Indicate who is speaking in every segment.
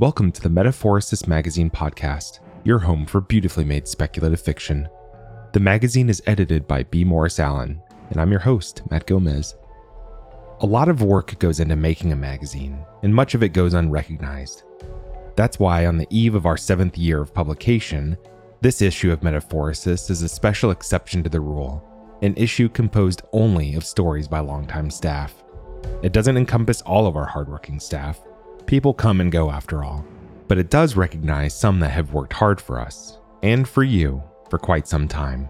Speaker 1: Welcome to the Metaphorosis Magazine podcast, your home for beautifully made speculative fiction. The magazine is edited by B. Morris Allen, and I'm your host, Matt Gomez. A lot of work goes into making a magazine, and much of it goes unrecognized. That's why, on the eve of our seventh year of publication, this issue of Metaphorosis is a special exception to the rule, an issue composed only of stories by longtime staff. It doesn't encompass all of our hardworking staff, People come and go after all, but it does recognize some that have worked hard for us, and for you, for quite some time.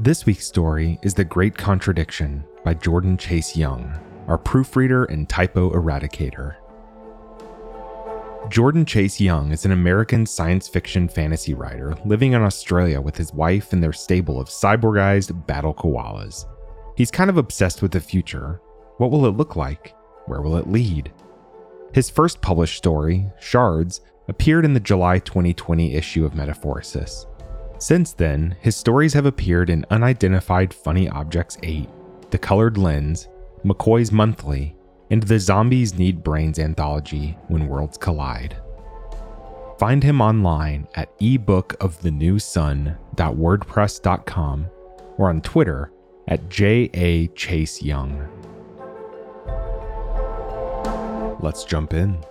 Speaker 1: This week's story is The Great Contradiction by Jordan Chase Young, our proofreader and typo eradicator. Jordan Chase Young is an American science fiction fantasy writer living in Australia with his wife and their stable of cyborgized battle koalas. He's kind of obsessed with the future. What will it look like? Where will it lead? His first published story, Shards, appeared in the July 2020 issue of Metaphorosis. Since then, his stories have appeared in Unidentified Funny Objects 8, The Colored Lens, McCoy's Monthly, and the Zombies Need Brains anthology, When Worlds Collide. Find him online at ebookoftheNewSun.wordpress.com or on Twitter at J.A. Chase Young. Let's jump in.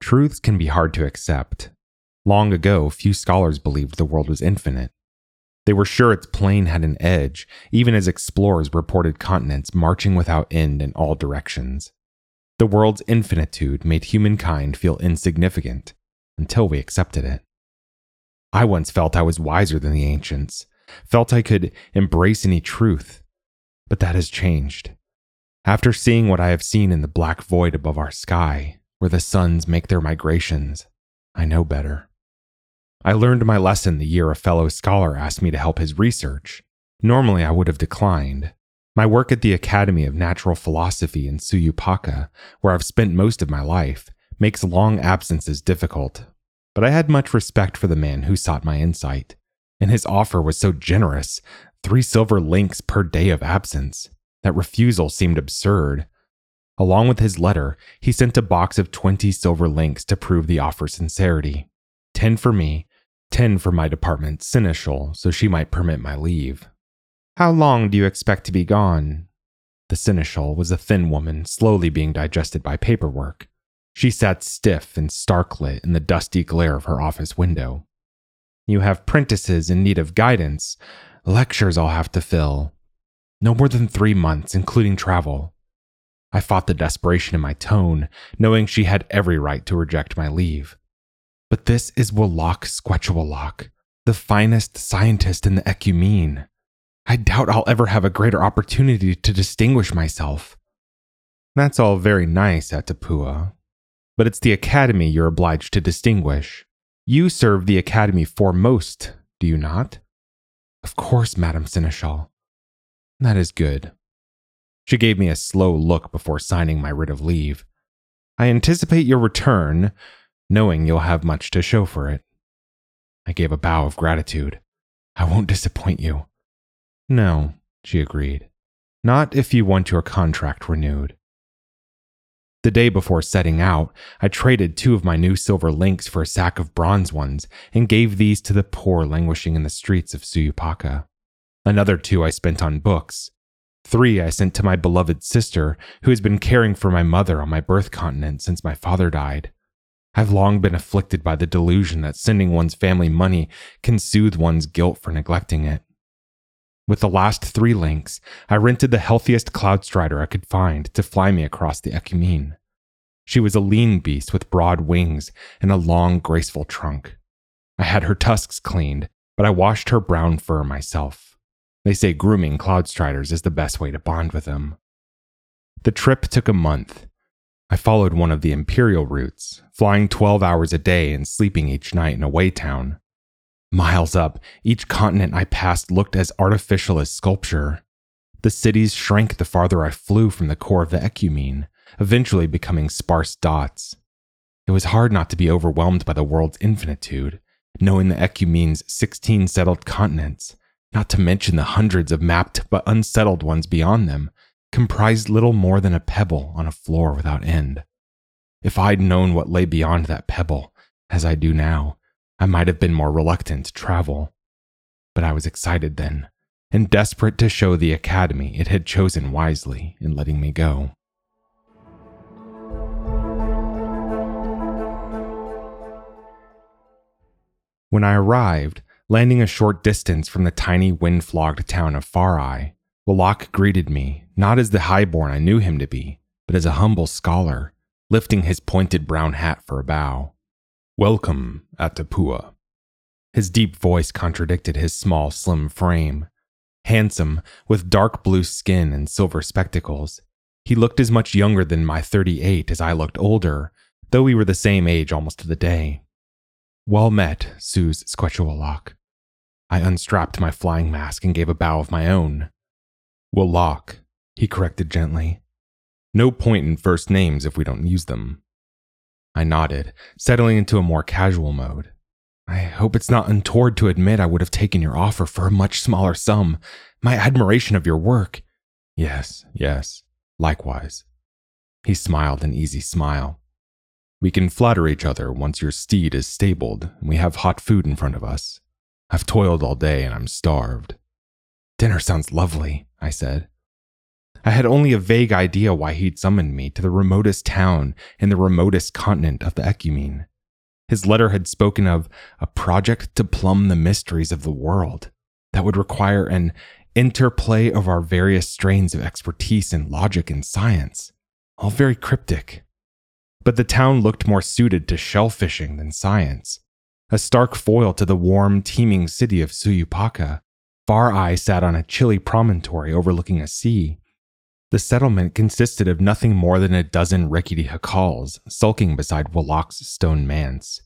Speaker 1: Truths can be hard to accept. Long ago, few scholars believed the world was infinite. They were sure its plane had an edge, even as explorers reported continents marching without end in all directions. The world's infinitude made humankind feel insignificant until we accepted it. I once felt I was wiser than the ancients, felt I could embrace any truth, but that has changed. After seeing what I have seen in the black void above our sky, where the suns make their migrations, I know better. I learned my lesson the year a fellow scholar asked me to help his research. Normally, I would have declined. My work at the Academy of Natural Philosophy in Suyupaka, where I've spent most of my life, makes long absences difficult. But I had much respect for the man who sought my insight, and his offer was so generous Three silver links per day of absence. That refusal seemed absurd. Along with his letter, he sent a box of 20 silver links to prove the offer's sincerity 10 for me, 10 for my department seneschal, so she might permit my leave. How long do you expect to be gone? The seneschal was a thin woman, slowly being digested by paperwork. She sat stiff and stark lit in the dusty glare of her office window. You have prentices in need of guidance. Lectures I'll have to fill. No more than three months, including travel. I fought the desperation in my tone, knowing she had every right to reject my leave. But this is Walak Squetchawalak, the finest scientist in the Ecumene. I doubt I'll ever have a greater opportunity to distinguish myself. That's all very nice Atapua, but it's the Academy you're obliged to distinguish. You serve the Academy foremost, do you not? Of course, Madame Seneschal. That is good. She gave me a slow look before signing my writ of leave. I anticipate your return, knowing you'll have much to show for it. I gave a bow of gratitude. I won't disappoint you. No, she agreed. Not if you want your contract renewed. The day before setting out, I traded two of my new silver links for a sack of bronze ones and gave these to the poor languishing in the streets of Suyupaka. Another two I spent on books. Three I sent to my beloved sister, who has been caring for my mother on my birth continent since my father died. I've long been afflicted by the delusion that sending one's family money can soothe one's guilt for neglecting it. With the last three links, I rented the healthiest cloud strider I could find to fly me across the Ecumene. She was a lean beast with broad wings and a long, graceful trunk. I had her tusks cleaned, but I washed her brown fur myself. They say grooming cloud striders is the best way to bond with them. The trip took a month. I followed one of the imperial routes, flying 12 hours a day and sleeping each night in a way town. Miles up, each continent I passed looked as artificial as sculpture. The cities shrank the farther I flew from the core of the Ecumene, eventually becoming sparse dots. It was hard not to be overwhelmed by the world's infinitude, knowing the Ecumene's 16 settled continents, not to mention the hundreds of mapped but unsettled ones beyond them, comprised little more than a pebble on a floor without end. If I'd known what lay beyond that pebble, as I do now, I might have been more reluctant to travel. But I was excited then, and desperate to show the academy it had chosen wisely in letting me go. When I arrived, landing a short distance from the tiny wind flogged town of Farai, Wallach greeted me, not as the highborn I knew him to be, but as a humble scholar, lifting his pointed brown hat for a bow. Welcome, Atapua. His deep voice contradicted his small, slim frame. Handsome, with dark blue skin and silver spectacles, he looked as much younger than my 38 as I looked older, though we were the same age almost to the day. Well met, Suze Squetchawallock. I unstrapped my flying mask and gave a bow of my own. Wallach, he corrected gently. No point in first names if we don't use them. I nodded, settling into a more casual mode. I hope it's not untoward to admit I would have taken your offer for a much smaller sum. My admiration of your work. Yes, yes, likewise. He smiled an easy smile. We can flatter each other once your steed is stabled and we have hot food in front of us. I've toiled all day and I'm starved. Dinner sounds lovely, I said. I had only a vague idea why he'd summoned me to the remotest town in the remotest continent of the Ecumene. His letter had spoken of a project to plumb the mysteries of the world that would require an interplay of our various strains of expertise in logic and science, all very cryptic but the town looked more suited to shellfishing than science. A stark foil to the warm, teeming city of Suyupaka, Farai sat on a chilly promontory overlooking a sea. The settlement consisted of nothing more than a dozen rickety jacals sulking beside Wallach's stone manse.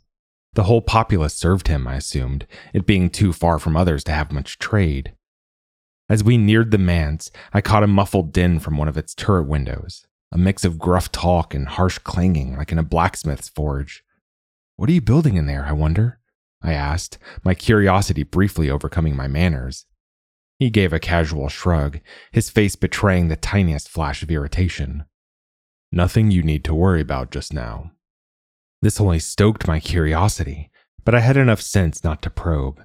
Speaker 1: The whole populace served him, I assumed, it being too far from others to have much trade. As we neared the manse, I caught a muffled din from one of its turret windows a mix of gruff talk and harsh clanging like in a blacksmith's forge. What are you building in there, I wonder? I asked, my curiosity briefly overcoming my manners. He gave a casual shrug, his face betraying the tiniest flash of irritation. Nothing you need to worry about just now. This only stoked my curiosity, but I had enough sense not to probe.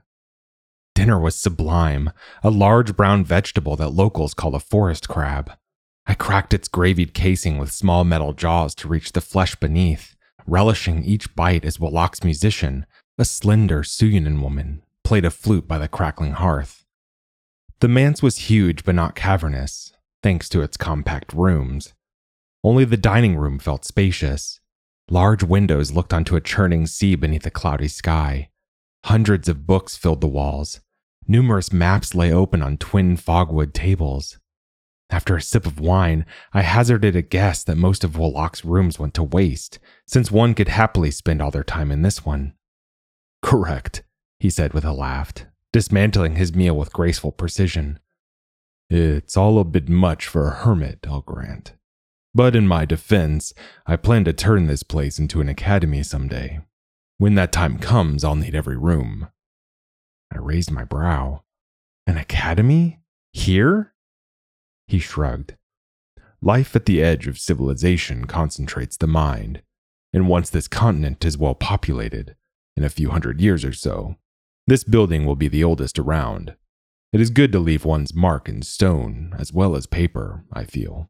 Speaker 1: Dinner was sublime, a large brown vegetable that locals call a forest crab. I cracked its gravied casing with small metal jaws to reach the flesh beneath, relishing each bite as Wallach's musician, a slender Suyunan woman, played a flute by the crackling hearth. The manse was huge but not cavernous, thanks to its compact rooms. Only the dining room felt spacious. Large windows looked onto a churning sea beneath a cloudy sky. Hundreds of books filled the walls. Numerous maps lay open on twin fogwood tables. After a sip of wine, I hazarded a guess that most of Wallach's rooms went to waste, since one could happily spend all their time in this one. Correct, he said with a laugh, dismantling his meal with graceful precision. It's all a bit much for a hermit, I'll grant. But in my defense, I plan to turn this place into an academy someday. When that time comes, I'll need every room. I raised my brow. An academy? Here? He shrugged. Life at the edge of civilization concentrates the mind, and once this continent is well populated, in a few hundred years or so, this building will be the oldest around. It is good to leave one's mark in stone as well as paper, I feel.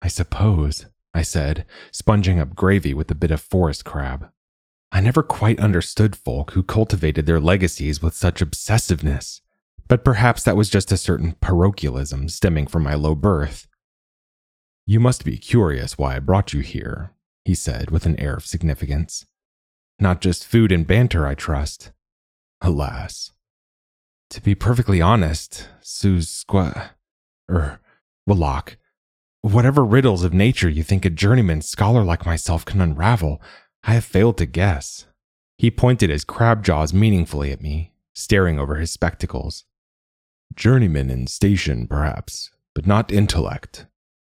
Speaker 1: I suppose, I said, sponging up gravy with a bit of forest crab. I never quite understood folk who cultivated their legacies with such obsessiveness. But perhaps that was just a certain parochialism stemming from my low birth. You must be curious why I brought you here, he said with an air of significance. Not just food and banter, I trust. Alas. To be perfectly honest, Suze Squa. Er, Wallach, whatever riddles of nature you think a journeyman scholar like myself can unravel, I have failed to guess. He pointed his crab jaws meaningfully at me, staring over his spectacles. Journeyman in station, perhaps, but not intellect.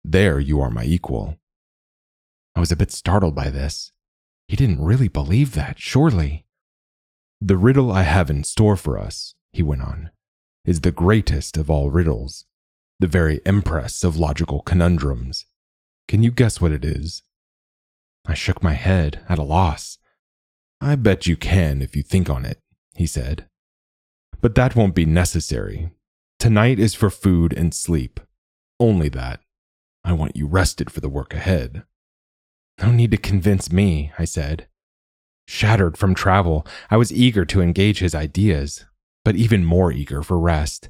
Speaker 1: There you are my equal. I was a bit startled by this. He didn't really believe that, surely. The riddle I have in store for us, he went on, is the greatest of all riddles. the very empress of logical conundrums. Can you guess what it is? I shook my head, at a loss. I bet you can if you think on it, he said. But that won't be necessary. Tonight is for food and sleep. Only that. I want you rested for the work ahead. No need to convince me, I said. Shattered from travel, I was eager to engage his ideas, but even more eager for rest.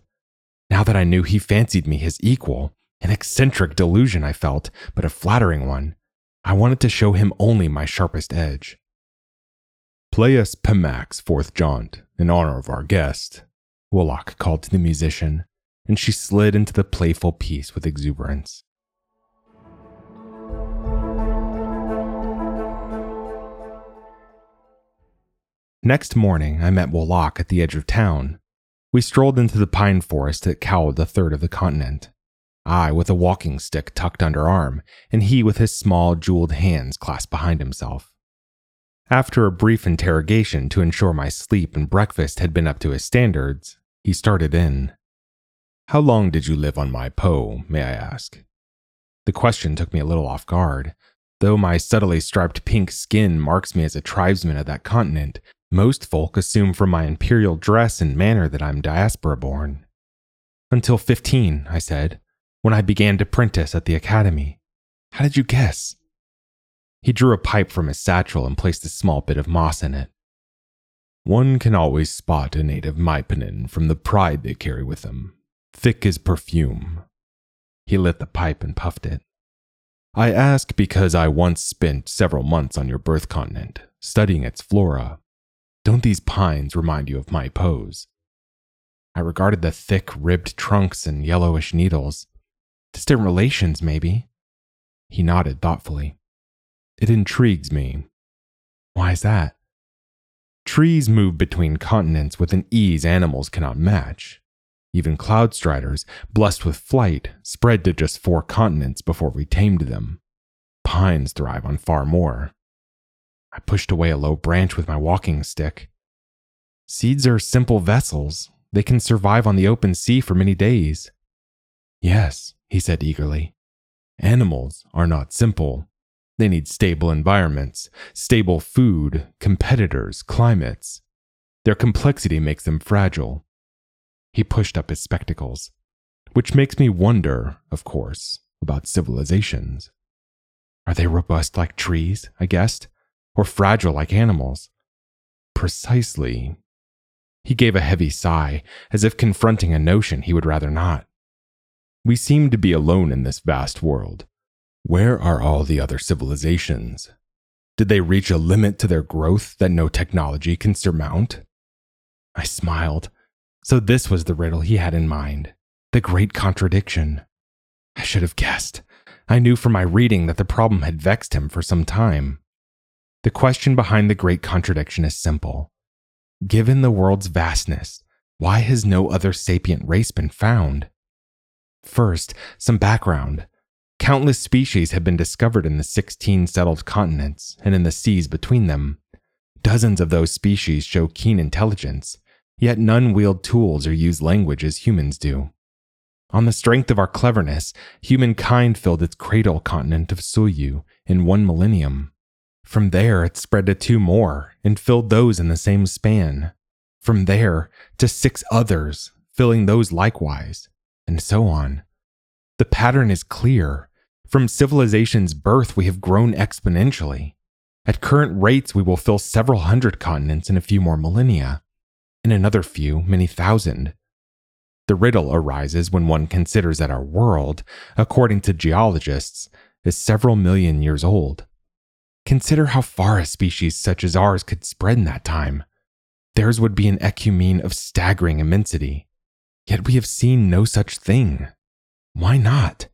Speaker 1: Now that I knew he fancied me his equal, an eccentric delusion I felt, but a flattering one, I wanted to show him only my sharpest edge. Play us Pemax's fourth jaunt in honor of our guest, Wolak called to the musician, and she slid into the playful piece with exuberance. Next morning, I met Wolak at the edge of town. We strolled into the pine forest that cowled a third of the continent. I with a walking stick tucked under arm, and he with his small, jeweled hands clasped behind himself. After a brief interrogation to ensure my sleep and breakfast had been up to his standards, he started in. How long did you live on my Po, may I ask? The question took me a little off guard. Though my subtly striped pink skin marks me as a tribesman of that continent, most folk assume from my imperial dress and manner that I'm diaspora born. Until 15, I said, when I began to apprentice at the academy. How did you guess? He drew a pipe from his satchel and placed a small bit of moss in it. One can always spot a native Mypanin from the pride they carry with them, thick as perfume. He lit the pipe and puffed it. I ask because I once spent several months on your birth continent, studying its flora don't these pines remind you of my pose? I regarded the thick, ribbed trunks and yellowish needles. Distant relations, maybe. He nodded thoughtfully. It intrigues me. Why is that? Trees move between continents with an ease animals cannot match. Even cloud striders, blessed with flight, spread to just four continents before we tamed them. Pines thrive on far more. I pushed away a low branch with my walking stick. Seeds are simple vessels. They can survive on the open sea for many days. Yes, he said eagerly. Animals are not simple. They need stable environments, stable food, competitors, climates. Their complexity makes them fragile. He pushed up his spectacles, which makes me wonder, of course, about civilizations. Are they robust like trees? I guessed or fragile like animals. Precisely. He gave a heavy sigh, as if confronting a notion he would rather not. We seem to be alone in this vast world. Where are all the other civilizations? Did they reach a limit to their growth that no technology can surmount? I smiled. So this was the riddle he had in mind the great contradiction. I should have guessed. I knew from my reading that the problem had vexed him for some time. The question behind the great contradiction is simple. Given the world's vastness, why has no other sapient race been found? First, some background. Countless species have been discovered in the 16 settled continents and in the seas between them. Dozens of those species show keen intelligence, yet none wield tools or use language as humans do. On the strength of our cleverness, humankind filled its cradle continent of Suyu in one millennium. From there, it spread to two more and filled those in the same span. From there to six others, filling those likewise, and so on. The pattern is clear. From civilization's birth, we have grown exponentially. At current rates, we will fill several hundred continents in a few more millennia. In another few, many thousand. The riddle arises when one considers that our world, according to geologists, is several million years old. Consider how far a species such as ours could spread in that time. Theirs would be an ecumene of staggering immensity. Yet we have seen no such thing. Why not?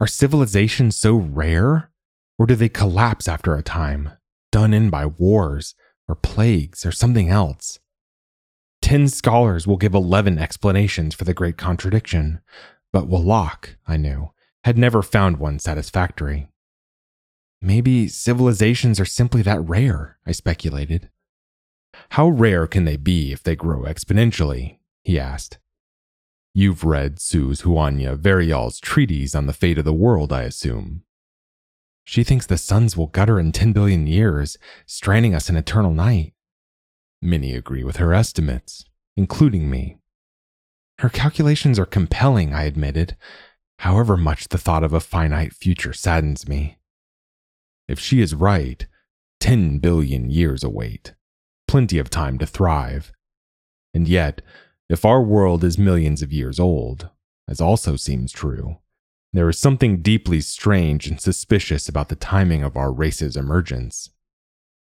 Speaker 1: Are civilizations so rare? Or do they collapse after a time, done in by wars, or plagues, or something else? Ten scholars will give eleven explanations for the great contradiction, but Wolak, I knew, had never found one satisfactory. Maybe civilizations are simply that rare, I speculated. How rare can they be if they grow exponentially? he asked. You've read Suze Huanya Varial's treatise on the fate of the world, I assume.
Speaker 2: She thinks the suns will gutter in 10 billion years, stranding us in eternal night.
Speaker 1: Many agree with her estimates, including me.
Speaker 2: Her calculations are compelling, I admitted, however much the thought of a finite future saddens me.
Speaker 1: If she is right, 10 billion years await. Plenty of time to thrive. And yet, if our world is millions of years old, as also seems true, there is something deeply strange and suspicious about the timing of our race's emergence.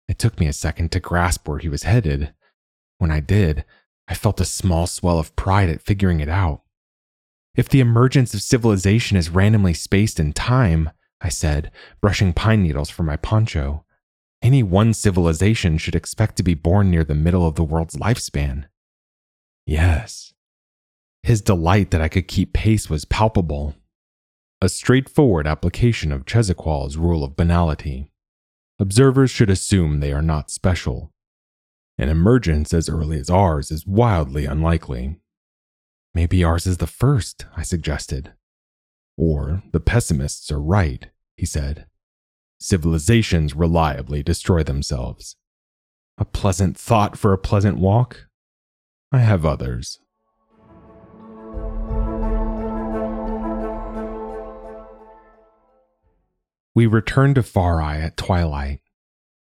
Speaker 2: It took me a second to grasp where he was headed. When I did, I felt a small swell of pride at figuring it out. If the emergence of civilization is randomly spaced in time, I said, brushing pine needles from my poncho, any one civilization should expect to be born near the middle of the world's lifespan.
Speaker 1: Yes.
Speaker 2: His delight that I could keep pace was palpable.
Speaker 1: A straightforward application of Chesequal's rule of banality. Observers should assume they are not special. An emergence as early as ours is wildly unlikely.
Speaker 2: Maybe ours is the first, I suggested.
Speaker 1: Or the pessimists are right, he said. Civilizations reliably destroy themselves.
Speaker 2: A pleasant thought for a pleasant walk?
Speaker 1: I have others.
Speaker 2: We returned to Eye at twilight.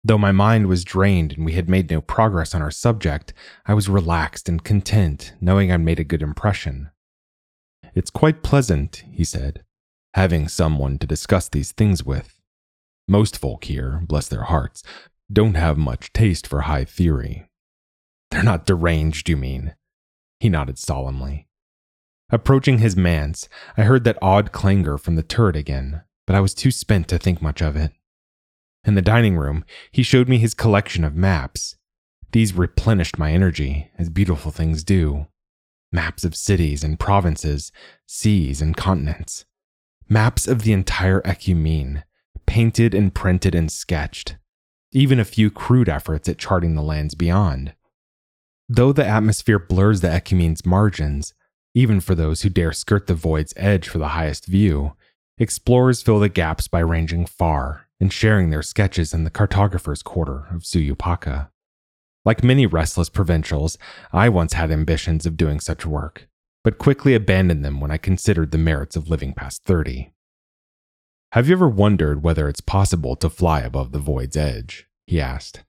Speaker 2: Though my mind was drained and we had made no progress on our subject, I was relaxed and content, knowing I'd made a good impression.
Speaker 1: It's quite pleasant, he said, having someone to discuss these things with. Most folk here, bless their hearts, don't have much taste for high theory.
Speaker 2: They're not deranged, you mean? He nodded solemnly. Approaching his manse, I heard that odd clangor from the turret again, but I was too spent to think much of it. In the dining room, he showed me his collection of maps. These replenished my energy, as beautiful things do. Maps of cities and provinces, seas and continents. Maps of the entire ecumene, painted and printed and sketched. Even a few crude efforts at charting the lands beyond. Though the atmosphere blurs the ecumene's margins, even for those who dare skirt the void's edge for the highest view, explorers fill the gaps by ranging far and sharing their sketches in the cartographer's quarter of Suyupaka. Like many restless provincials, I once had ambitions of doing such work, but quickly abandoned them when I considered the merits of living past 30.
Speaker 1: Have you ever wondered whether it's possible to fly above the void's edge? he asked.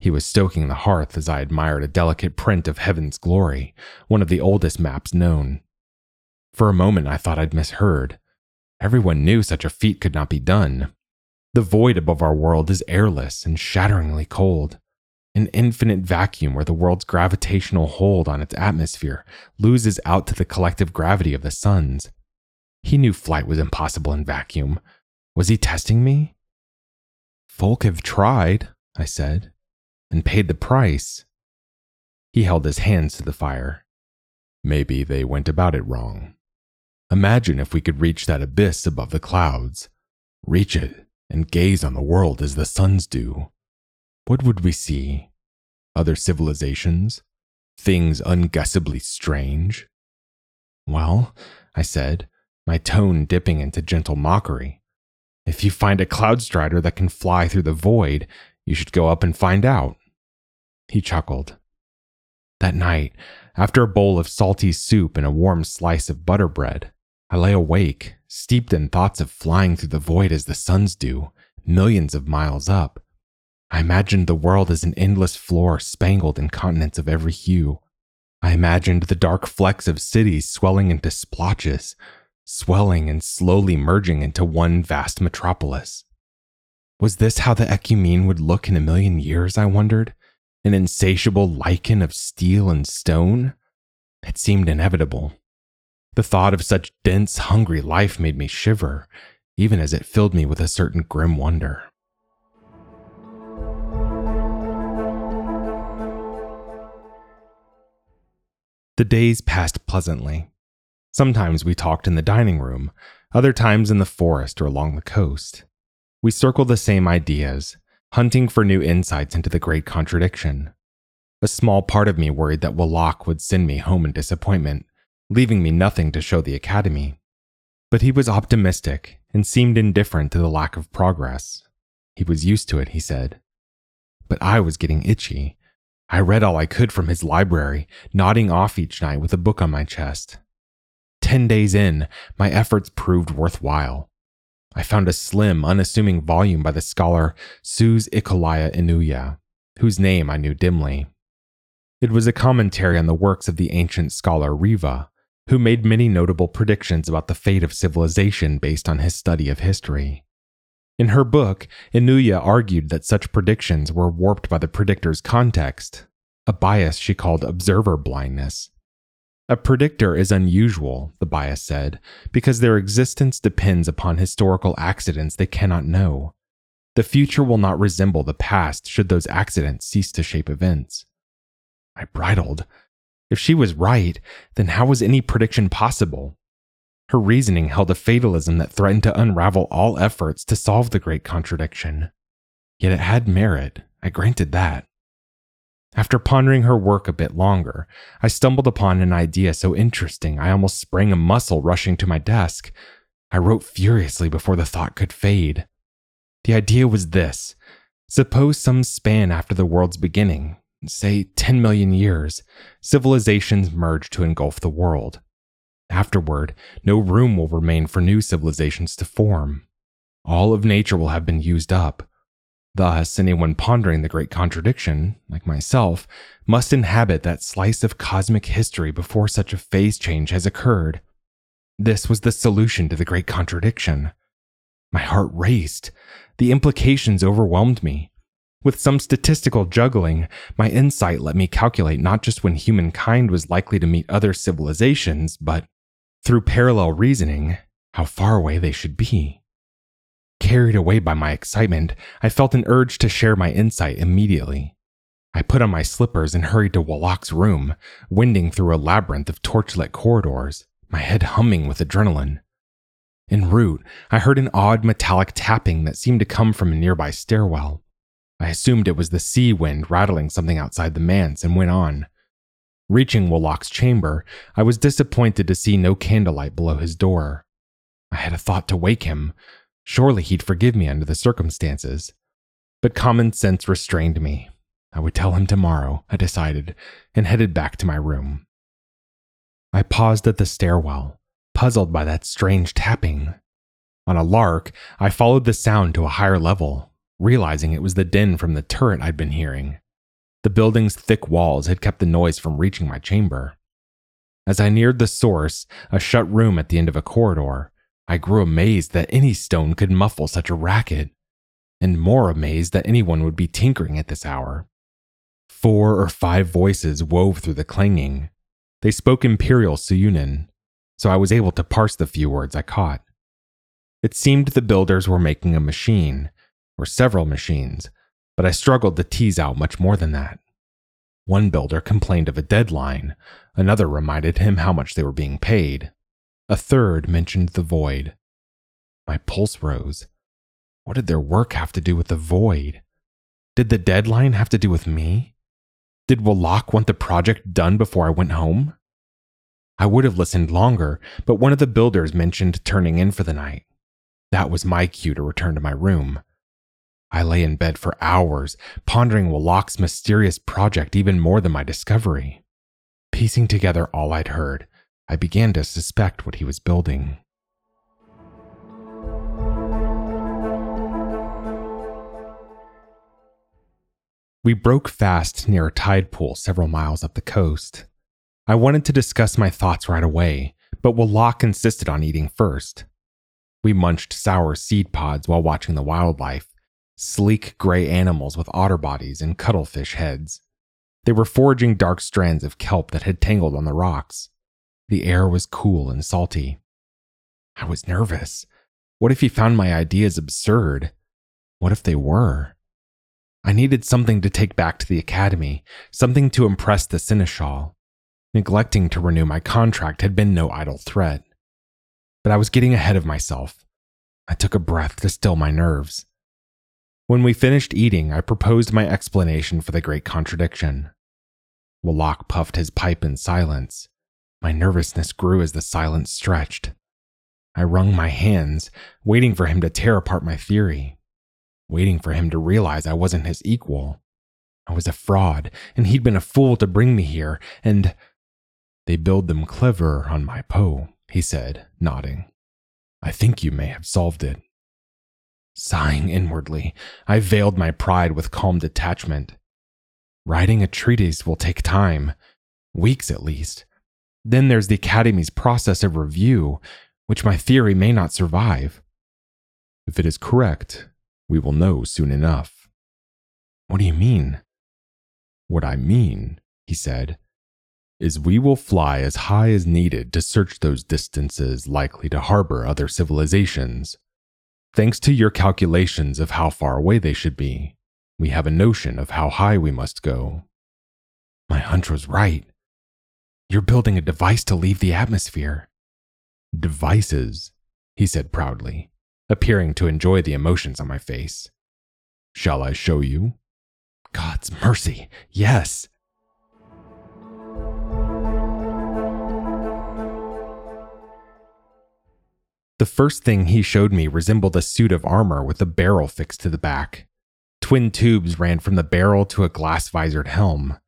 Speaker 2: He was stoking the hearth as I admired a delicate print of Heaven's Glory, one of the oldest maps known. For a moment, I thought I'd misheard. Everyone knew such a feat could not be done. The void above our world is airless and shatteringly cold, an infinite vacuum where the world's gravitational hold on its atmosphere loses out to the collective gravity of the suns. He knew flight was impossible in vacuum. Was he testing me? Folk have tried, I said and paid the price. He held his hands to the fire.
Speaker 1: Maybe they went about it wrong. Imagine if we could reach that abyss above the clouds, reach it, and gaze on the world as the suns do. What would we see? Other civilizations? Things unguessably strange?
Speaker 2: Well, I said, my tone dipping into gentle mockery. If you find a cloud strider that can fly through the void, you should go up and find out. He chuckled. That night, after a bowl of salty soup and a warm slice of butter bread, I lay awake, steeped in thoughts of flying through the void as the suns do, millions of miles up. I imagined the world as an endless floor spangled in continents of every hue. I imagined the dark flecks of cities swelling into splotches, swelling and slowly merging into one vast metropolis. Was this how the ecumene would look in a million years, I wondered? An insatiable lichen of steel and stone? It seemed inevitable. The thought of such dense, hungry life made me shiver, even as it filled me with a certain grim wonder. The days passed pleasantly. Sometimes we talked in the dining room, other times in the forest or along the coast. We circled the same ideas, hunting for new insights into the great contradiction. A small part of me worried that Wallach would send me home in disappointment, leaving me nothing to show the Academy. But he was optimistic and seemed indifferent to the lack of progress. He was used to it, he said. But I was getting itchy. I read all I could from his library, nodding off each night with a book on my chest. Ten days in, my efforts proved worthwhile. I found a slim, unassuming volume by the scholar Suze Ikolaya Inuya, whose name I knew dimly. It was a commentary on the works of the ancient scholar Riva, who made many notable predictions about the fate of civilization based on his study of history. In her book, Inuya argued that such predictions were warped by the predictor's context, a bias she called observer blindness. A predictor is unusual, the bias said, because their existence depends upon historical accidents they cannot know. The future will not resemble the past should those accidents cease to shape events. I bridled. If she was right, then how was any prediction possible? Her reasoning held a fatalism that threatened to unravel all efforts to solve the great contradiction. Yet it had merit, I granted that. After pondering her work a bit longer, I stumbled upon an idea so interesting I almost sprang a muscle rushing to my desk. I wrote furiously before the thought could fade. The idea was this Suppose some span after the world's beginning, say 10 million years, civilizations merge to engulf the world. Afterward, no room will remain for new civilizations to form. All of nature will have been used up. Thus, anyone pondering the great contradiction, like myself, must inhabit that slice of cosmic history before such a phase change has occurred. This was the solution to the great contradiction. My heart raced. The implications overwhelmed me. With some statistical juggling, my insight let me calculate not just when humankind was likely to meet other civilizations, but, through parallel reasoning, how far away they should be. Carried away by my excitement, I felt an urge to share my insight immediately. I put on my slippers and hurried to Wallach's room, wending through a labyrinth of torchlit corridors, my head humming with adrenaline. En route, I heard an odd metallic tapping that seemed to come from a nearby stairwell. I assumed it was the sea wind rattling something outside the manse and went on. Reaching Wallach's chamber, I was disappointed to see no candlelight below his door. I had a thought to wake him. Surely he'd forgive me under the circumstances. But common sense restrained me. I would tell him tomorrow, I decided, and headed back to my room. I paused at the stairwell, puzzled by that strange tapping. On a lark, I followed the sound to a higher level realizing it was the din from the turret I'd been hearing. The building's thick walls had kept the noise from reaching my chamber. As I neared the source, a shut room at the end of a corridor, I grew amazed that any stone could muffle such a racket, and more amazed that anyone would be tinkering at this hour. Four or five voices wove through the clanging. They spoke Imperial Suyunin, so I was able to parse the few words I caught. It seemed the builders were making a machine, or several machines, but I struggled to tease out much more than that. One builder complained of a deadline, another reminded him how much they were being paid, a third mentioned the void. My pulse rose. What did their work have to do with the void? Did the deadline have to do with me? Did Wallach want the project done before I went home? I would have listened longer, but one of the builders mentioned turning in for the night. That was my cue to return to my room. I lay in bed for hours, pondering Wallach's mysterious project even more than my discovery. Piecing together all I'd heard, I began to suspect what he was building. We broke fast near a tide pool several miles up the coast. I wanted to discuss my thoughts right away, but Wallach insisted on eating first. We munched sour seed pods while watching the wildlife, sleek gray animals with otter bodies and cuttlefish heads. They were foraging dark strands of kelp that had tangled on the rocks. The air was cool and salty. I was nervous. What if he found my ideas absurd? What if they were? I needed something to take back to the academy, something to impress the seneschal. Neglecting to renew my contract had been no idle threat. But I was getting ahead of myself. I took a breath to still my nerves. When we finished eating, I proposed my explanation for the great contradiction. Wallach puffed his pipe in silence. My nervousness grew as the silence stretched. I wrung my hands, waiting for him to tear apart my theory, waiting for him to realize I wasn't his equal. I was a fraud, and he'd been a fool to bring me here, and they build them clever on my Poe, he said, nodding. I think you may have solved it. Sighing inwardly, I veiled my pride with calm detachment. Writing a treatise will take time, weeks at least. Then there's the Academy's process of review, which my theory may not survive.
Speaker 1: If it is correct, we will know soon enough.
Speaker 2: What do you mean?
Speaker 1: What I mean, he said, is we will fly as high as needed to search those distances likely to harbor other civilizations. Thanks to your calculations of how far away they should be, we have a notion of how high we must go.
Speaker 2: My hunch was right. You're building a device to leave the atmosphere.
Speaker 1: Devices, he said proudly, appearing to enjoy the emotions on my face. Shall I show you?
Speaker 2: God's mercy, yes. The first thing he showed me resembled a suit of armor with a barrel fixed to the back. Twin tubes ran from the barrel to a glass visored helm.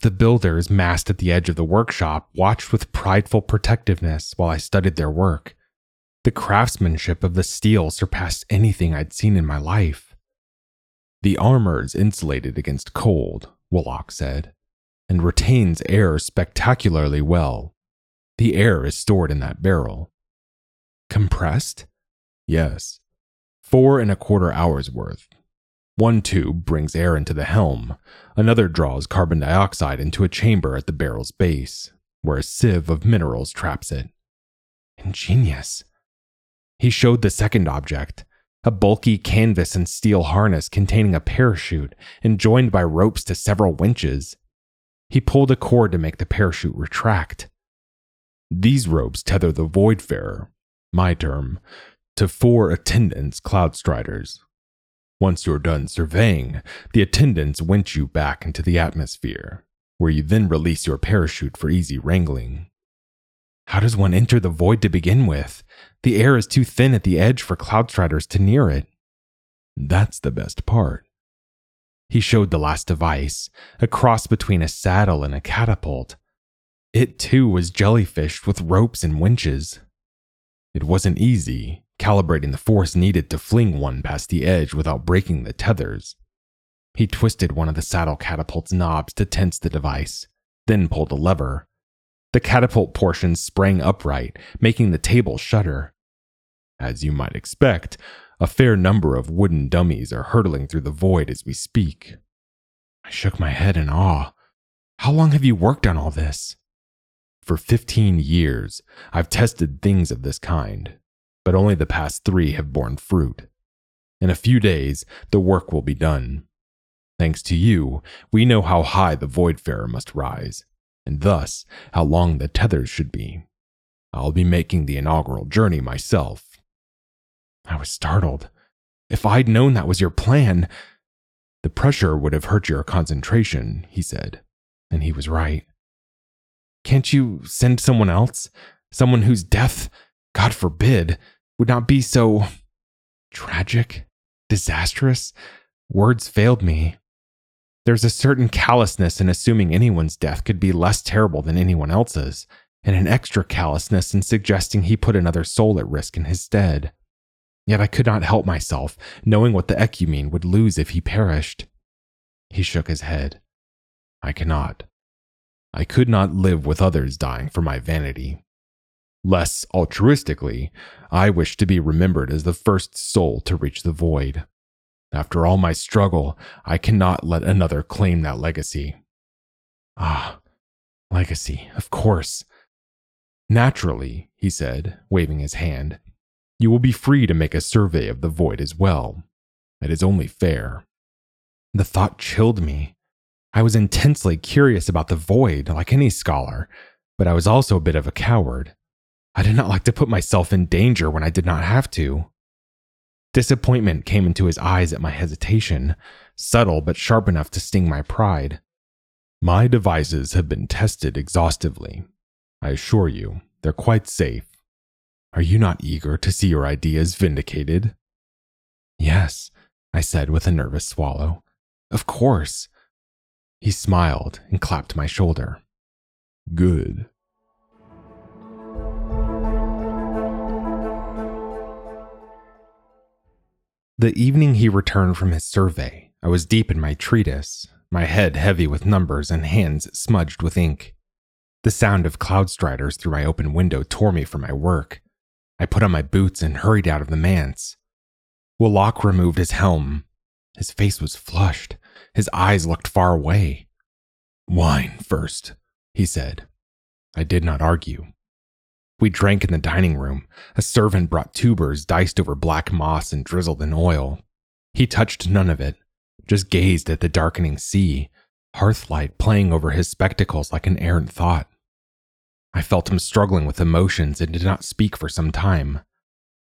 Speaker 2: The builders, massed at the edge of the workshop, watched with prideful protectiveness while I studied their work. The craftsmanship of the steel surpassed anything I'd seen in my life.
Speaker 1: The armor is insulated against cold, Wolok said, and retains air spectacularly well. The air is stored in that barrel.
Speaker 2: Compressed?
Speaker 1: Yes. Four and a quarter hours worth. One tube brings air into the helm, another draws carbon dioxide into a chamber at the barrel's base, where a sieve of minerals traps it.
Speaker 2: Ingenious. He showed the second object, a bulky canvas and steel harness containing a parachute and joined by ropes to several winches. He pulled a cord to make the parachute retract.
Speaker 1: These ropes tether the Voidfarer, my term, to four attendants Cloudstriders. Once you're done surveying, the attendants winch you back into the atmosphere, where you then release your parachute for easy wrangling.
Speaker 2: How does one enter the void to begin with? The air is too thin at the edge for Cloudstriders to near it.
Speaker 1: That's the best part.
Speaker 2: He showed the last device, a cross between a saddle and a catapult. It too was jellyfished with ropes and winches.
Speaker 1: It wasn't easy, calibrating the force needed to fling one past the edge without breaking the tethers.
Speaker 2: He twisted one of the saddle catapult's knobs to tense the device, then pulled a lever. The catapult portion sprang upright, making the table shudder.
Speaker 1: As you might expect, a fair number of wooden dummies are hurtling through the void as we speak.
Speaker 2: I shook my head in awe. How long have you worked on all this?
Speaker 1: For 15 years, I've tested things of this kind, but only the past three have borne fruit. In a few days, the work will be done. Thanks to you, we know how high the Voidfarer must rise, and thus how long the tethers should be. I'll be making the inaugural journey myself.
Speaker 2: I was startled. If I'd known that was your plan,
Speaker 1: the pressure would have hurt your concentration, he said, and he was right.
Speaker 2: Can't you send someone else? Someone whose death, God forbid, would not be so tragic, disastrous? Words failed me. There's a certain callousness in assuming anyone's death could be less terrible than anyone else's, and an extra callousness in suggesting he put another soul at risk in his stead. Yet I could not help myself, knowing what the Ecumene would lose if he perished. He shook his head.
Speaker 1: I cannot. I could not live with others dying for my vanity. Less altruistically, I wish to be remembered as the first soul to reach the void. After all my struggle, I cannot let another claim that legacy.
Speaker 2: Ah, legacy, of course.
Speaker 1: Naturally, he said, waving his hand, you will be free to make a survey of the void as well. It is only fair.
Speaker 2: The thought chilled me. I was intensely curious about the void, like any scholar, but I was also a bit of a coward. I did not like to put myself in danger when I did not have to. Disappointment came into his eyes at my hesitation, subtle but sharp enough to sting my pride.
Speaker 1: My devices have been tested exhaustively.
Speaker 2: I assure you, they're quite safe. Are you not eager to see your ideas vindicated?
Speaker 1: Yes, I said with a nervous swallow. Of course. He smiled and clapped my shoulder.
Speaker 2: Good.
Speaker 1: The evening he returned from his survey, I was deep in my treatise, my head heavy with numbers and hands smudged with ink. The sound of cloud striders through my open window tore me from my work. I put on my boots and hurried out of the manse. Willok removed his helm. His face was flushed. His eyes looked far away.
Speaker 2: Wine first, he said. I did not argue.
Speaker 1: We drank in the dining room. A servant brought tubers diced over black moss and drizzled in oil. He touched none of it, just gazed at the darkening sea, hearthlight playing over his spectacles like an errant thought. I felt him struggling with emotions and did not speak for some time.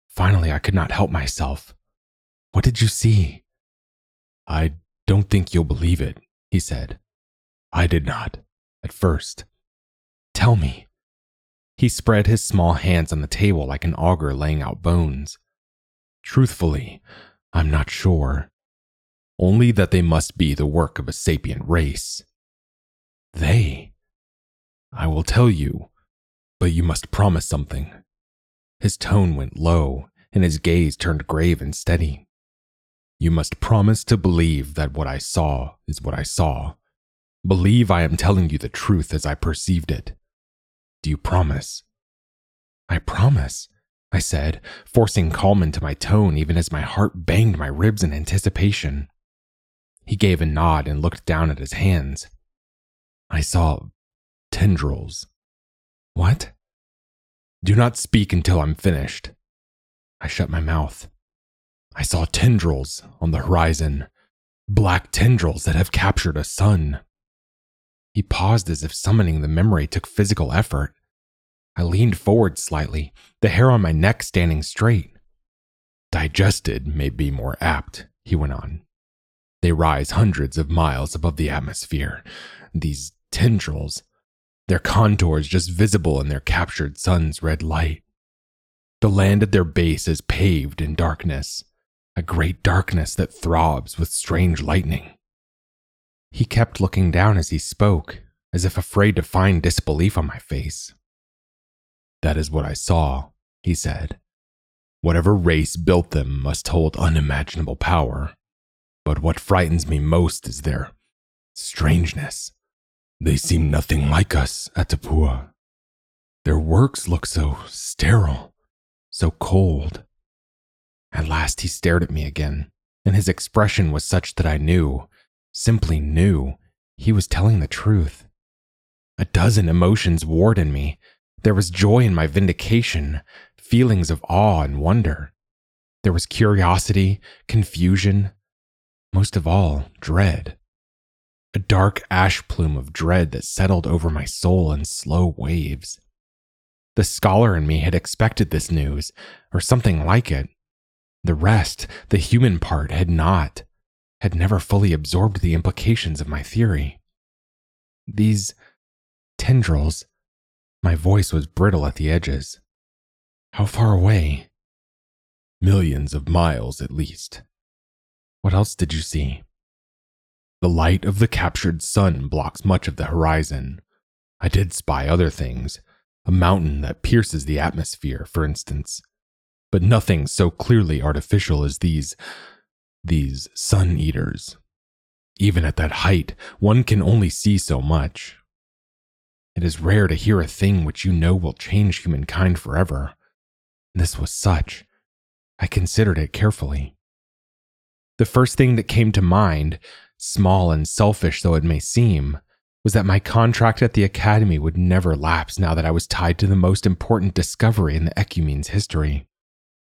Speaker 1: Finally, I could not help myself. What did you see?
Speaker 2: I don't think you'll believe it, he said. I did not, at first.
Speaker 1: Tell me. He spread his small hands on the table like an augur laying out bones.
Speaker 2: Truthfully, I'm not sure. Only that they must be the work of a sapient race.
Speaker 1: They?
Speaker 2: I will tell you, but you must promise something. His tone went low, and his gaze turned grave and steady. You must promise to believe that what I saw is what I saw. Believe I am telling you the truth as I perceived it. Do you promise?
Speaker 1: I promise, I said, forcing calm into my tone even as my heart banged my ribs in anticipation. He gave a nod and looked down at his hands.
Speaker 2: I saw tendrils.
Speaker 1: What?
Speaker 2: Do not speak until I'm finished.
Speaker 1: I shut my mouth.
Speaker 2: I saw tendrils on the horizon, black tendrils that have captured a sun.
Speaker 1: He paused as if summoning the memory took physical effort. I leaned forward slightly, the hair on my neck standing straight.
Speaker 2: Digested may be more apt, he went on. They rise hundreds of miles above the atmosphere. These tendrils, their contours just visible in their captured sun's red light. The land at their base is paved in darkness, a great darkness that throbs with strange lightning.
Speaker 1: He kept looking down as he spoke, as if afraid to find disbelief on my face.
Speaker 2: That is what I saw, he said. Whatever race built them must hold unimaginable power. But what frightens me most is their strangeness. They seem nothing like us Atapua. Their works look so sterile, so cold.
Speaker 1: At last he stared at me again, and his expression was such that I knew, simply knew, he was telling the truth. A dozen emotions warred in me. There was joy in my vindication, feelings of awe and wonder. There was curiosity, confusion, most of all, dread. A dark ash plume of dread that settled over my soul in slow waves. The scholar in me had expected this news, or something like it, the rest, the human part, had not, had never fully absorbed the implications of my theory. These tendrils, my voice was brittle at the edges. How far away?
Speaker 2: Millions of miles at least.
Speaker 1: What else did you see?
Speaker 2: The light of the captured sun blocks much of the horizon. I did spy other things, a mountain that pierces the atmosphere, for instance, but nothing so clearly artificial as these, these sun eaters. Even at that height, one can only see so much.
Speaker 1: It is rare to hear a thing which you know will change humankind forever. This was such. I considered it carefully. The first thing that came to mind, small and selfish though it may seem, was that my contract at the Academy would never lapse now that I was tied to the most important discovery in the Ecumene's history.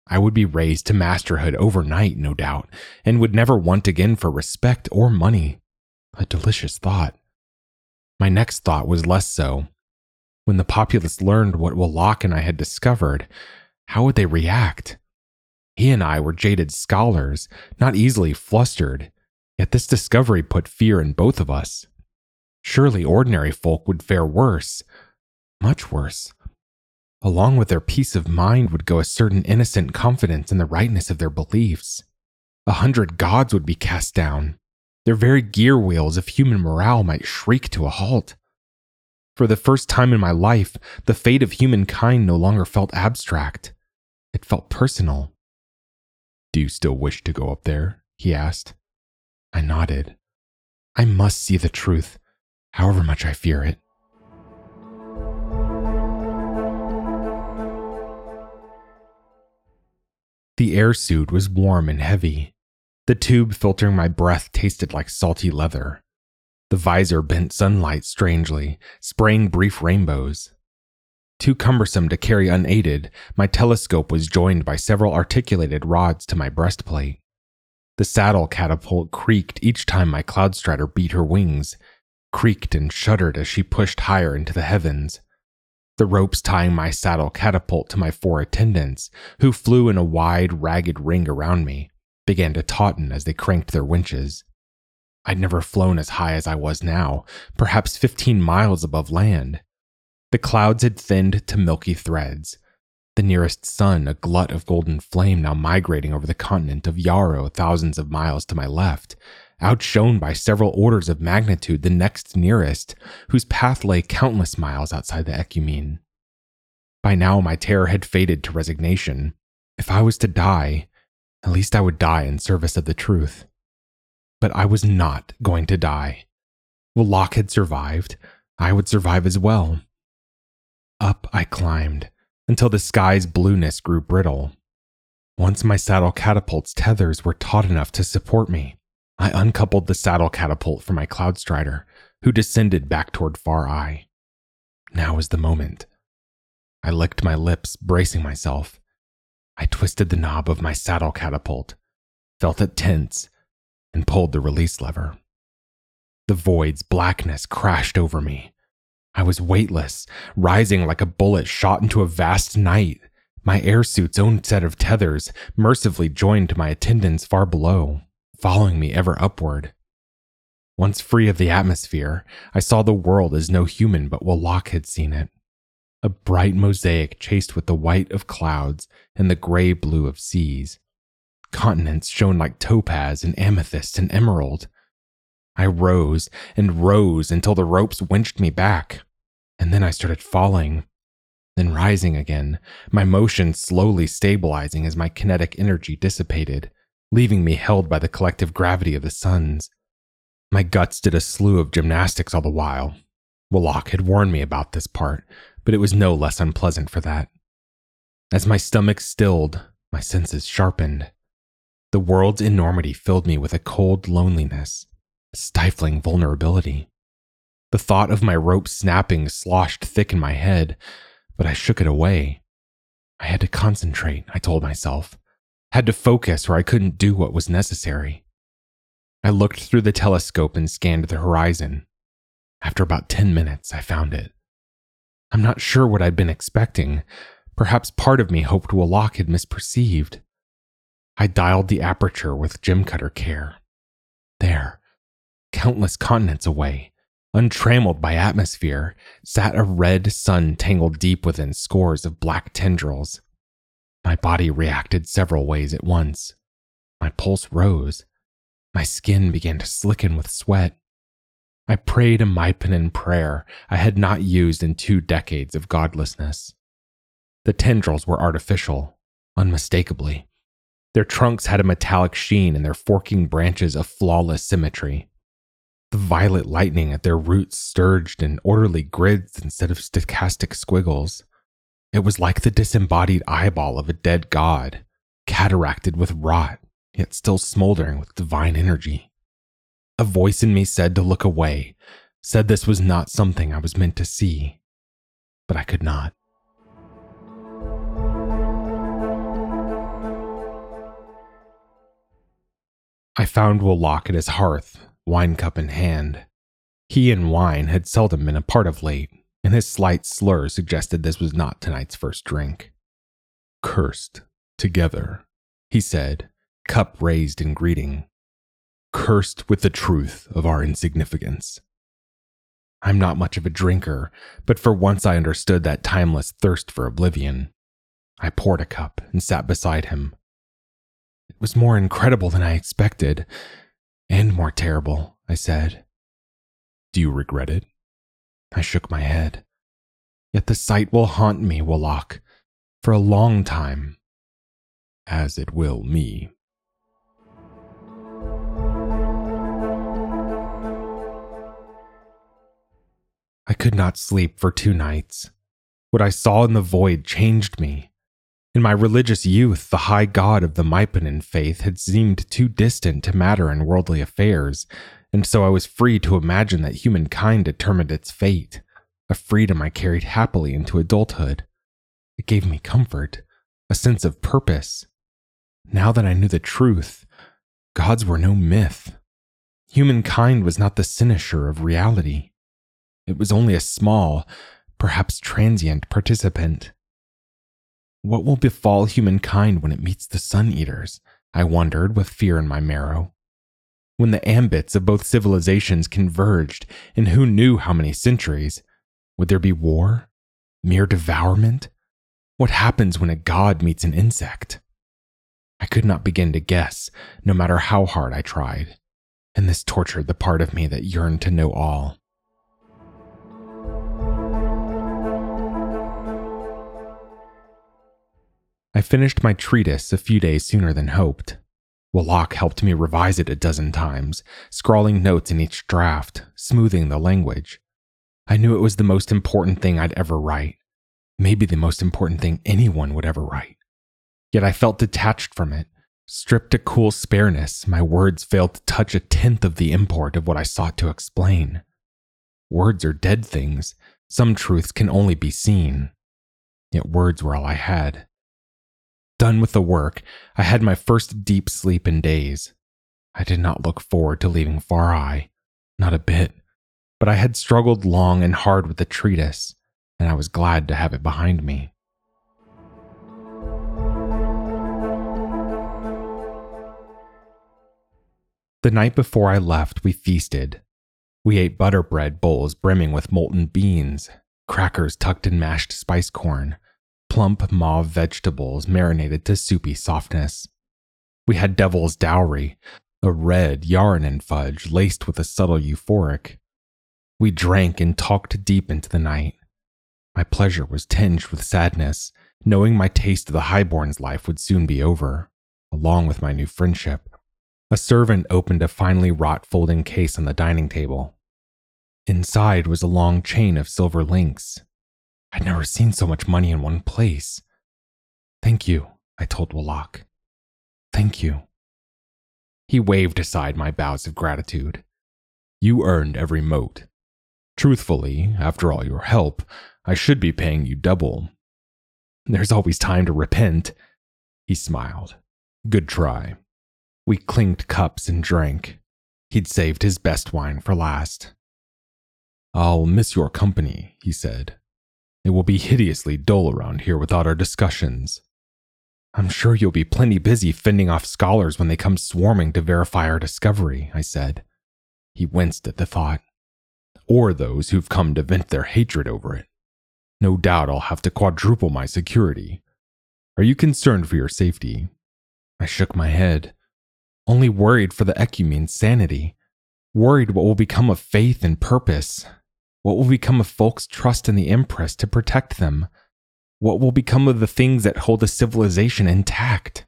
Speaker 1: I would be raised to masterhood overnight, no doubt, and would never want again for respect or money. A delicious thought. My next thought was less so. When the populace learned what Willok and I had discovered, how would they react? He and I were jaded scholars, not easily flustered, yet this discovery put fear in both of us. Surely ordinary folk would fare worse.
Speaker 2: Much worse. Along with their peace of mind would go a certain innocent confidence in the rightness of their beliefs. A hundred gods would be cast down. Their very gear wheels of human morale might shriek to a halt. For the first time in my life, the fate of humankind no longer felt abstract. It felt personal.
Speaker 1: Do you still wish to go up there? he asked.
Speaker 2: I nodded. I must see the truth, however much I fear it. The air suit was warm and heavy. The tube filtering my breath tasted like salty leather. The visor bent sunlight strangely, spraying brief rainbows. Too cumbersome to carry unaided, my telescope was joined by several articulated rods to my breastplate. The saddle catapult creaked each time my Cloudstrider beat her wings, creaked and shuddered as she pushed higher into the heavens. The ropes tying my saddle catapult to my four attendants, who flew in a wide, ragged ring around me, began to tauten as they cranked their winches. I'd never flown as high as I was now, perhaps 15 miles above land. The clouds had thinned to milky threads. The nearest sun, a glut of golden flame now migrating over the continent of Yarrow thousands of miles to my left, outshone by several orders of magnitude the next nearest, whose path lay countless miles outside the Ecumene. By now, my terror had faded to resignation. If I was to die, at least I would die in service of the truth. But I was not going to die. Well, Locke had survived. I would survive as well. Up I climbed until the sky's blueness grew brittle. Once my saddle catapult's tethers were taut enough to support me, I uncoupled the saddle catapult from my Cloudstrider, who descended back toward Far Eye. Now was the moment. I licked my lips, bracing myself. I twisted the knob of my saddle catapult, felt it tense, and pulled the release lever. The void's blackness crashed over me, I was weightless, rising like a bullet shot into a vast night, my airsuit's own set of tethers mercifully joined to my attendants far below, following me ever upward. Once free of the atmosphere, I saw the world as no human but Wallach had seen it. A bright mosaic chased with the white of clouds and the gray blue of seas. Continents shone like topaz and amethyst and emerald, I rose and rose until the ropes winched me back. And then I started falling, then rising again, my motion slowly stabilizing as my kinetic energy dissipated, leaving me held by the collective gravity of the suns. My guts did a slew of gymnastics all the while. Wallach had warned me about this part, but it was no less unpleasant for that. As my stomach stilled, my senses sharpened. The world's enormity filled me with a cold loneliness a stifling vulnerability. The thought of my rope snapping sloshed thick in my head, but I shook it away. I had to concentrate, I told myself. Had to focus or I couldn't do what was necessary. I looked through the telescope and scanned the horizon. After about 10 minutes, I found it. I'm not sure what I'd been expecting. Perhaps part of me hoped Wallach had misperceived. I dialed the aperture with gem cutter care. There, countless continents away, untrammeled by atmosphere, sat a red sun tangled deep within scores of black tendrils. My body reacted several ways at once. My pulse rose. My skin began to slicken with sweat. I prayed a Mypanin prayer I had not used in two decades of godlessness. The tendrils were artificial, unmistakably. Their trunks had a metallic sheen and their forking branches a flawless symmetry. The violet lightning at their roots sturged in orderly grids instead of stochastic squiggles. It was like the disembodied eyeball of a dead god, cataracted with rot, yet still smoldering with divine energy. A voice in me said to look away, said this was not something I was meant to see, but I could not. I found Wallach at his hearth, wine cup in hand. He and wine had seldom been a part of late, and his slight slur suggested this was not tonight's first drink. Cursed, together, he said, cup raised in greeting. Cursed with the truth of our insignificance. I'm not much of a drinker, but for once I understood that timeless thirst for oblivion. I poured a cup and sat beside him. It was more incredible than I expected, and more terrible, I said. Do you regret it? I shook my head. Yet the sight will haunt me, Wallach, for a long time. As it will me. I could not sleep for two nights. What I saw in the void changed me. In my religious youth, the high god of the Maipanin faith had seemed too distant to matter in worldly affairs, and so I was free to imagine that humankind determined its fate, a freedom I carried happily into adulthood. It gave me comfort, a sense of purpose. Now that I knew the truth, gods were no myth. Humankind was not the cynosure of reality. It was only a small, perhaps transient participant. What will befall humankind when it meets the Sun Eaters? I wondered with fear in my marrow. When the ambits of both civilizations converged in who knew how many centuries, would there be war? Mere devourment? What happens when a god meets an insect? I could not begin to guess, no matter how hard I tried, and this tortured the part of me that yearned to know all. I finished my treatise a few days sooner than hoped. Wallach helped me revise it a dozen times, scrawling notes in each draft, smoothing the language. I knew it was the most important thing I'd ever write, maybe the most important thing anyone would ever write. Yet I felt detached from it. Stripped to cool spareness, my words failed to touch a tenth of the import of what I sought to explain. Words are dead things. Some truths can only be seen. Yet words were all I had. Done with the work, I had my first deep sleep in days. I did not look forward to leaving Far Eye, not a bit, but I had struggled long and hard with the treatise, and I was glad to have it behind me. The night before I left, we feasted. We ate butter bread bowls brimming with molten beans, crackers tucked in mashed spice corn, plump mauve vegetables marinated to soupy softness. We had devil's dowry, a red yarn and fudge laced with a subtle euphoric. We drank and talked deep into the night. My pleasure was tinged with sadness, knowing my taste of the highborn's life would soon be over, along with my new friendship. A servant opened a finely wrought folding case on the dining table. Inside was a long chain of silver links, I'd never seen so much money in one place. Thank you, I told Wallach. Thank you. He waved aside my bows of gratitude. You earned every mote. Truthfully, after all your help, I should be paying you double. There's always time to repent. He smiled. Good try. We clinked cups and drank. He'd saved his best wine for last. I'll miss your company, he said. It will be hideously dull around here without our discussions. I'm sure you'll be plenty busy fending off scholars when they come swarming to verify our discovery, I said. He winced at the thought. Or those who've come to vent their hatred over it. No doubt I'll have to quadruple my security. Are you concerned for your safety? I shook my head. Only worried for the ecumene's sanity. Worried what will become of faith and purpose. What will become of folks' trust in the Empress to protect them? What will become of the things that hold a civilization intact?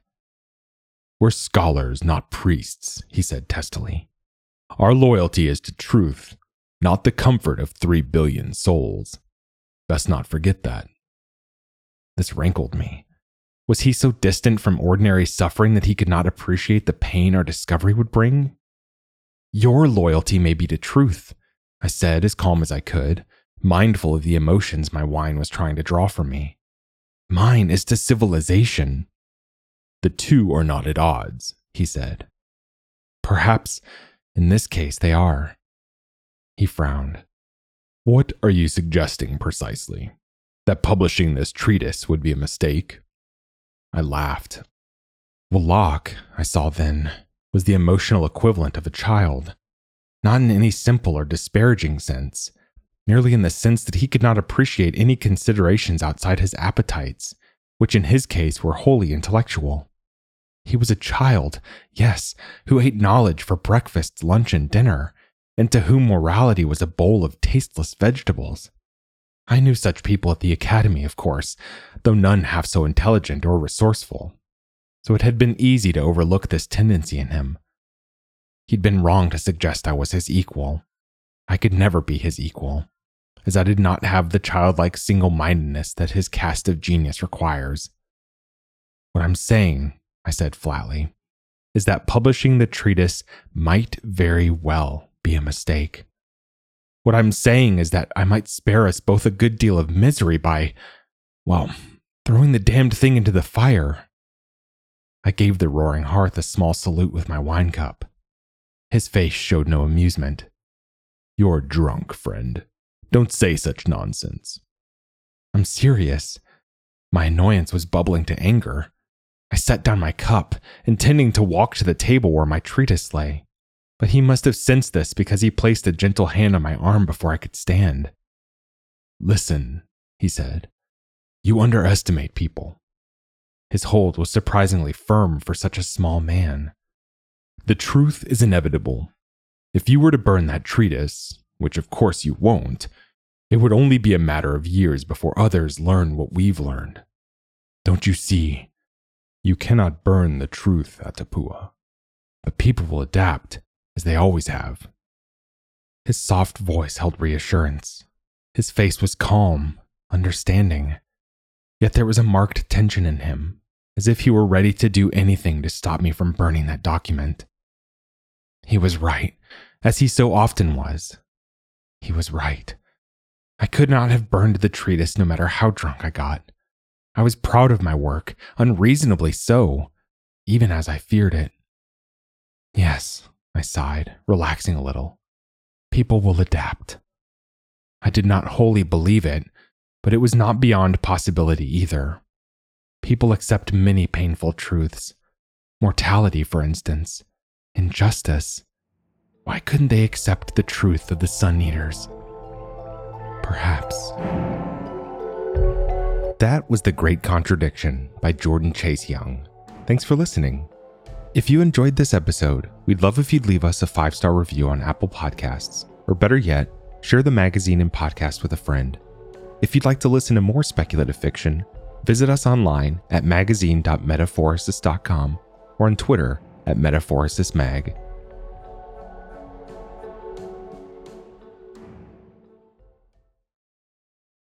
Speaker 2: We're scholars, not priests, he said testily. Our loyalty is to truth, not the comfort of three billion souls. Best not forget that. This rankled me. Was he so distant from ordinary suffering that he could not appreciate the pain our discovery would bring? Your loyalty may be to truth, I said as calm as I could, mindful of the emotions my wine was trying to draw from me. Mine is to civilization. The two are not at odds, he said. Perhaps in this case they are. He frowned. What are you suggesting precisely? That publishing this treatise would be a mistake? I laughed. Wallach, I saw then, was the emotional equivalent of a child not in any simple or disparaging sense. merely in the sense that he could not appreciate any considerations outside his appetites, which in his case were wholly intellectual. He was a child, yes, who ate knowledge for breakfast, lunch, and dinner, and to whom morality was a bowl of tasteless vegetables. I knew such people at the academy, of course, though none half so intelligent or resourceful. So it had been easy to overlook this tendency in him. He'd been wrong to suggest I was his equal. I could never be his equal, as I did not have the childlike single mindedness that his cast of genius requires. What I'm saying, I said flatly, is that publishing the treatise might very well be a mistake. What I'm saying is that I might spare us both a good deal of misery by, well, throwing the damned thing into the fire. I gave the roaring hearth a small salute with my wine cup. His face showed no amusement. You're drunk, friend. Don't say such nonsense. I'm serious. My annoyance was bubbling to anger. I set down my cup, intending to walk to the table where my treatise lay but he must have sensed this because he placed a gentle hand on my arm before I could stand. Listen, he said, you underestimate people. His hold was surprisingly firm for such a small man. The truth is inevitable. If you were to burn that treatise, which of course you won't, it would only be a matter of years before others learn what we've learned. Don't you see? You cannot burn the truth, Atapua. But people will adapt as they always have. His soft voice held reassurance. His face was calm, understanding. Yet there was a marked tension in him, as if he were ready to do anything to stop me from burning that document. He was right, as he so often was. He was right. I could not have burned the treatise no matter how drunk I got. I was proud of my work, unreasonably so, even as I feared it. Yes, I sighed, relaxing a little. People will adapt. I did not wholly believe it, but it was not beyond possibility either. People accept many painful truths. Mortality, for instance, injustice. Why couldn't they accept the truth of the Sun Eaters? Perhaps. That was The Great Contradiction by Jordan Chase Young. Thanks for listening. If you enjoyed this episode, we'd love if you'd leave us a five star review on Apple Podcasts, or better yet, share the magazine and podcast with a friend. If you'd like to listen to more speculative fiction, visit us online at magazine.metaphorosis.com or on Twitter at metaphorosismag.